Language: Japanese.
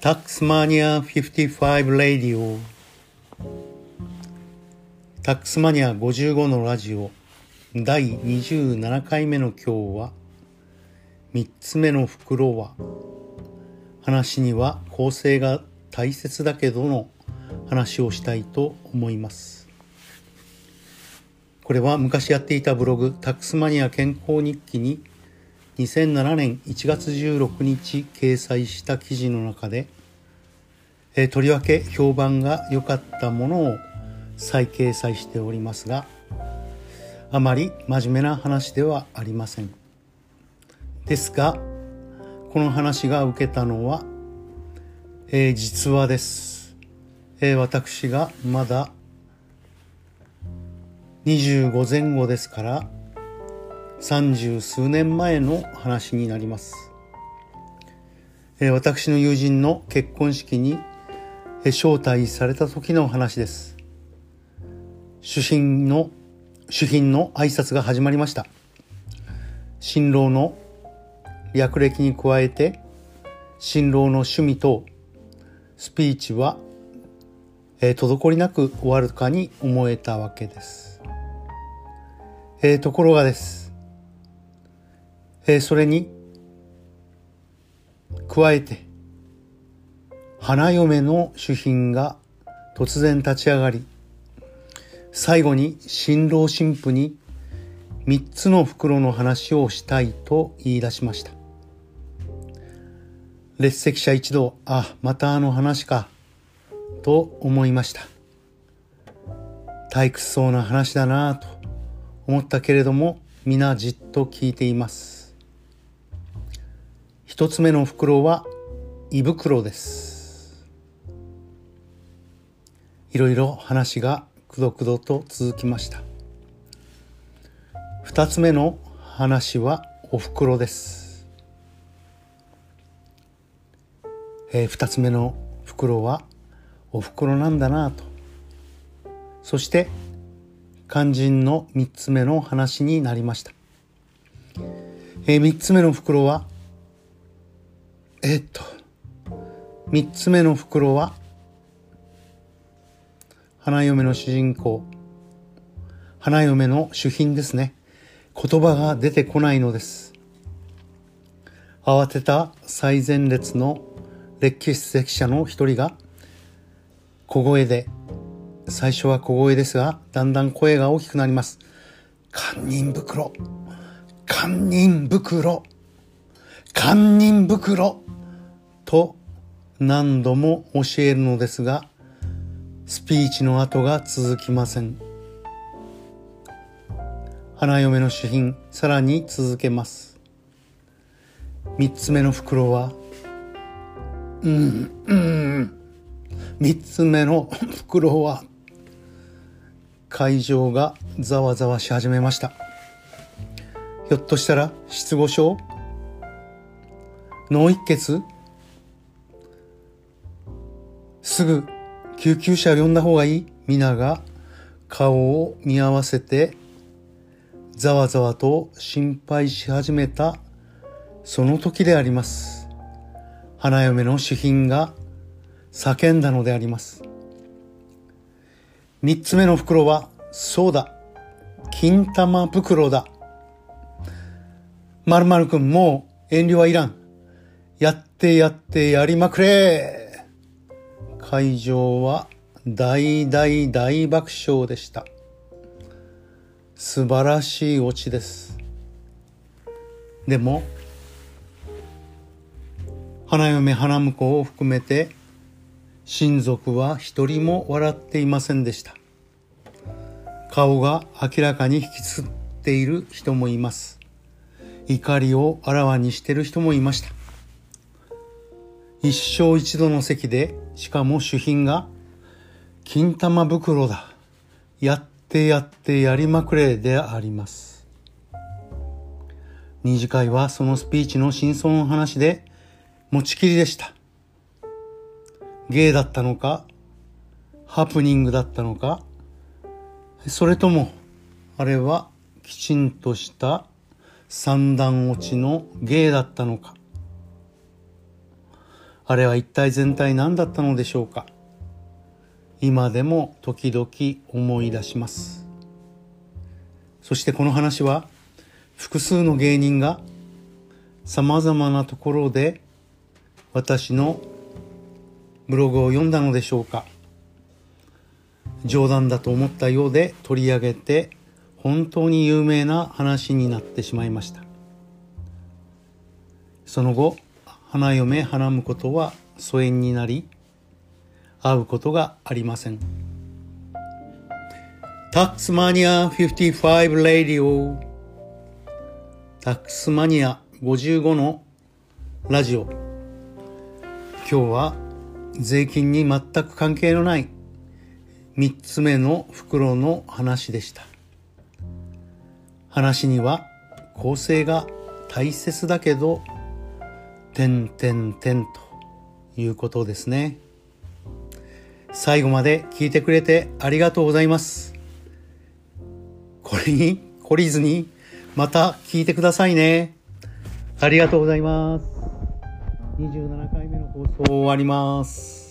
タックスマニア55ラディオタックスマニア55のラジオ。第27回目の今日は3つ目の袋は話には構成が大切だけどの話をしたいと思います。これは昔やっていたブログタックスマニア健康日記に2007年1月16日掲載した記事の中で、えー、とりわけ評判が良かったものを再掲載しておりますがあまり真面目な話ではありません。ですがこの話が受けたのは、えー、実話です、えー、私がまだ25前後ですから三十数年前の話になります。え私の友人の結婚式に招待された時の話です。主賓の、主賓の挨拶が始まりました。新郎の略歴に加えて、新郎の趣味とスピーチは、えー、滞りなく終わるかに思えたわけです。えー、ところがです。えそれに加えて花嫁の主賓が突然立ち上がり最後に新郎新婦に三つの袋の話をしたいと言い出しました。列席者一同あまたあの話かと思いました。退屈そうな話だなと思ったけれども皆じっと聞いています。一つ目の袋は胃袋です。いろいろ話がくどくどと続きました。二つ目の話はお袋です。えー、二つ目の袋はお袋なんだなと。そして肝心の三つ目の話になりました、えー、三つ目の袋はえっと3つ目の袋は花嫁の主人公。花嫁の主賓ですね。言葉が出てこないのです。慌てた最前列の列席者の一人が小声で最初は小声ですがだんだん声が大きくなります。堪忍袋。堪忍袋。堪忍袋と何度も教えるのですがスピーチの後が続きません。花嫁の主賓さらに続けます。三つ目の袋はうんうん。三つ目の袋は会場がざわざわし始めました。ひょっとしたら失語症脳一血？すぐ救急車を呼んだ方がいい？皆が顔を見合わせてざわざわと心配し始めたその時であります。花嫁の主賓が叫んだのであります。三つ目の袋は、そうだ、金玉袋だ。まるまるくんもう遠慮はいらん。やってやってやりまくれ。会場は大大大爆笑でした。素晴らしいオチです。でも花嫁花婿を含めて親族は一人も笑っていませんでした。顔が明らかに引きつっている人もいます。怒りをあらわにしている人もいました。一生一度の席で、しかも主賓が、金玉袋だ。やってやってやりまくれであります。二次会はそのスピーチの真相の話で持ちきりでした。芸だったのか、ハプニングだったのか、それとも、あれはきちんとした三段落ちの芸だったのか。あれは一体全体何だったのでしょうか。今でも時々思い出します。そしてこの話は複数の芸人が様々なところで私のブログを読んだのでしょうか。冗談だと思ったようで取り上げて本当に有名な話になってしまいました。その後花嫁花婿は疎遠になり会うことがありません。タックスマニア55レディオ。タックスマニア55のラジオ。今日は税金に全く関係のない三つ目の袋の話でした。話には構成が大切だけど、点点点ということですね。最後まで聞いてくれてありがとうございます。これに懲りずにまた聞いてくださいね。ありがとうございます。27回目の放送終わります。